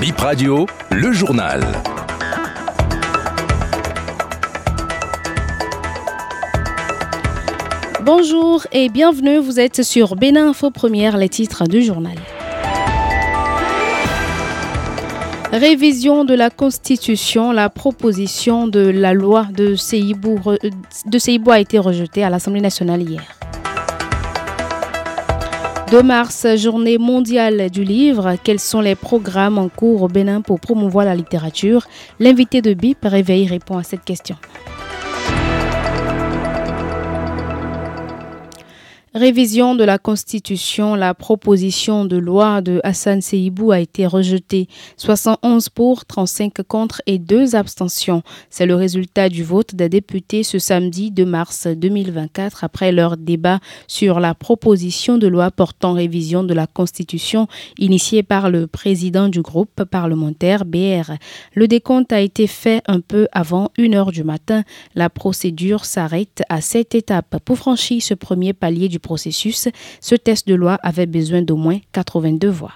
Bip Radio, le journal. Bonjour et bienvenue, vous êtes sur Bénin Info Première, les titres du journal. Révision de la Constitution, la proposition de la loi de Seibou, de a été rejetée à l'Assemblée nationale hier. 2 mars, journée mondiale du livre. Quels sont les programmes en cours au Bénin pour promouvoir la littérature? L'invité de BIP Réveil répond à cette question. Révision de la Constitution, la proposition de loi de Hassan Seibou a été rejetée. 71 pour, 35 contre et 2 abstentions. C'est le résultat du vote des députés ce samedi 2 mars 2024 après leur débat sur la proposition de loi portant révision de la Constitution initiée par le président du groupe parlementaire BR. Le décompte a été fait un peu avant 1 heure du matin. La procédure s'arrête à cette étape. Pour franchir ce premier palier du processus, ce test de loi avait besoin d'au moins 82 voix.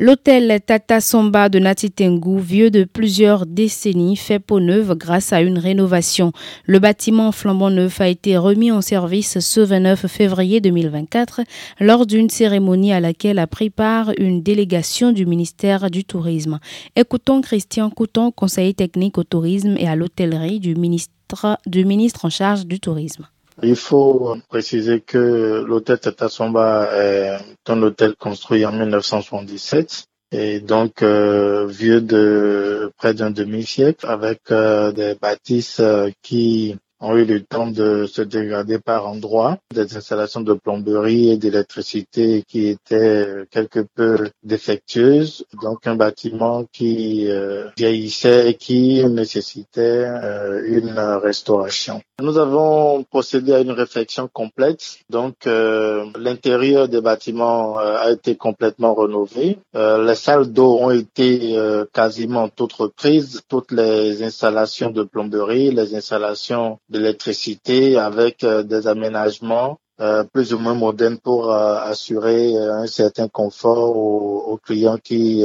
L'hôtel Tata Somba de Natitengu, vieux de plusieurs décennies, fait peau neuve grâce à une rénovation. Le bâtiment flambant neuf a été remis en service ce 29 février 2024 lors d'une cérémonie à laquelle a pris part une délégation du ministère du Tourisme. Écoutons Christian Couton, conseiller technique au tourisme et à l'hôtellerie du ministère du ministre en charge du tourisme. Il faut préciser que l'hôtel Tata Somba est un hôtel construit en 1977 et donc euh, vieux de près d'un demi-siècle avec euh, des bâtisses euh, qui ont eu le temps de se dégrader par endroits, des installations de plomberie et d'électricité qui étaient quelque peu défectueuses, donc un bâtiment qui euh, vieillissait et qui nécessitait euh, une restauration. Nous avons procédé à une réflexion complète, donc euh, l'intérieur des bâtiments a été complètement rénové, les salles d'eau ont été quasiment toutes reprises, toutes les installations de plomberie, les installations d'électricité avec euh, des aménagements euh, plus ou moins modernes pour euh, assurer un certain confort aux, clients qui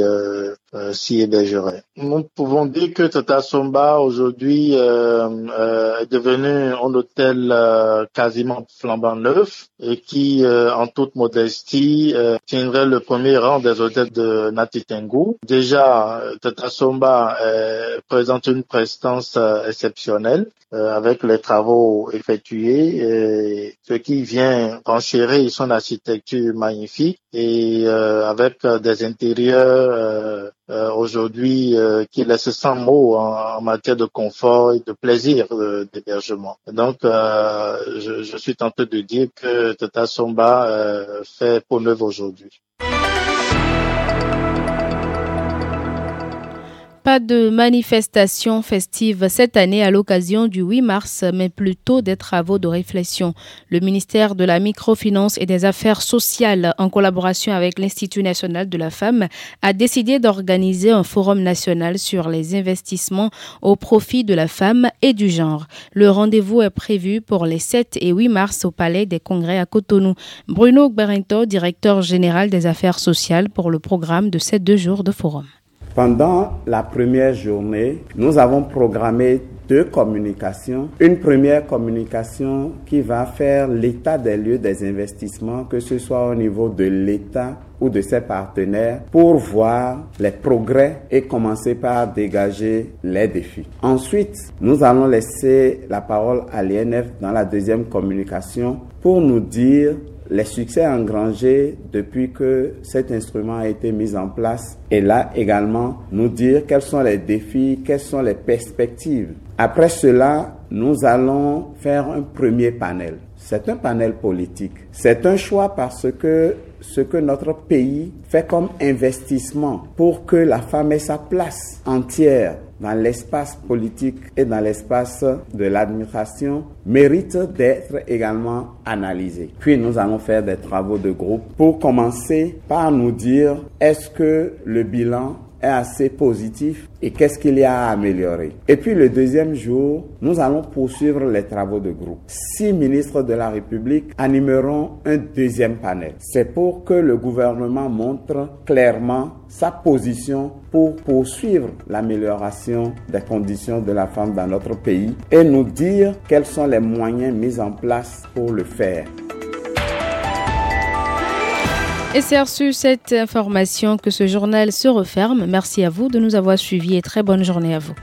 s'y hébergeraient. Nous pouvons dire que Tata Somba aujourd'hui est devenu un hôtel quasiment flambant neuf et qui, en toute modestie, tiendrait le premier rang des hôtels de Natitengu. Déjà, Tata Somba présente une prestance exceptionnelle euh, avec les travaux effectués, et ce qui vient enchérir son architecture magnifique et euh, avec des intérieurs euh, aujourd'hui qui laissent sans mots en, matière de confort et de plaisir d'hébergement. Donc, je, je, suis tenté de dire que Tata Somba fait peau neuve aujourd'hui. Pas de manifestation festive cette année à l'occasion du 8 mars, mais plutôt des travaux de réflexion. Le ministère de la Microfinance et des Affaires sociales, en collaboration avec l'Institut national de la femme, a décidé d'organiser un forum national sur les investissements au profit de la femme et du genre. Le rendez-vous est prévu pour les 7 et 8 mars au Palais des Congrès à Cotonou. Bruno Berento, directeur général des Affaires sociales pour le programme de ces deux jours de forum. Pendant la première journée, nous avons programmé deux communications. Une première communication qui va faire l'état des lieux des investissements, que ce soit au niveau de l'État ou de ses partenaires, pour voir les progrès et commencer par dégager les défis. Ensuite, nous allons laisser la parole à l'INF dans la deuxième communication pour nous dire les succès engrangés depuis que cet instrument a été mis en place et là également nous dire quels sont les défis, quelles sont les perspectives. Après cela, nous allons faire un premier panel. C'est un panel politique. C'est un choix parce que ce que notre pays fait comme investissement pour que la femme ait sa place entière dans l'espace politique et dans l'espace de l'administration mérite d'être également analysé. Puis nous allons faire des travaux de groupe pour commencer par nous dire est-ce que le bilan est assez positif et qu'est-ce qu'il y a à améliorer. Et puis le deuxième jour, nous allons poursuivre les travaux de groupe. Six ministres de la République animeront un deuxième panel. C'est pour que le gouvernement montre clairement sa position pour poursuivre l'amélioration des conditions de la femme dans notre pays et nous dire quels sont les moyens mis en place pour le faire. Et c'est reçu cette information que ce journal se referme. Merci à vous de nous avoir suivis et très bonne journée à vous.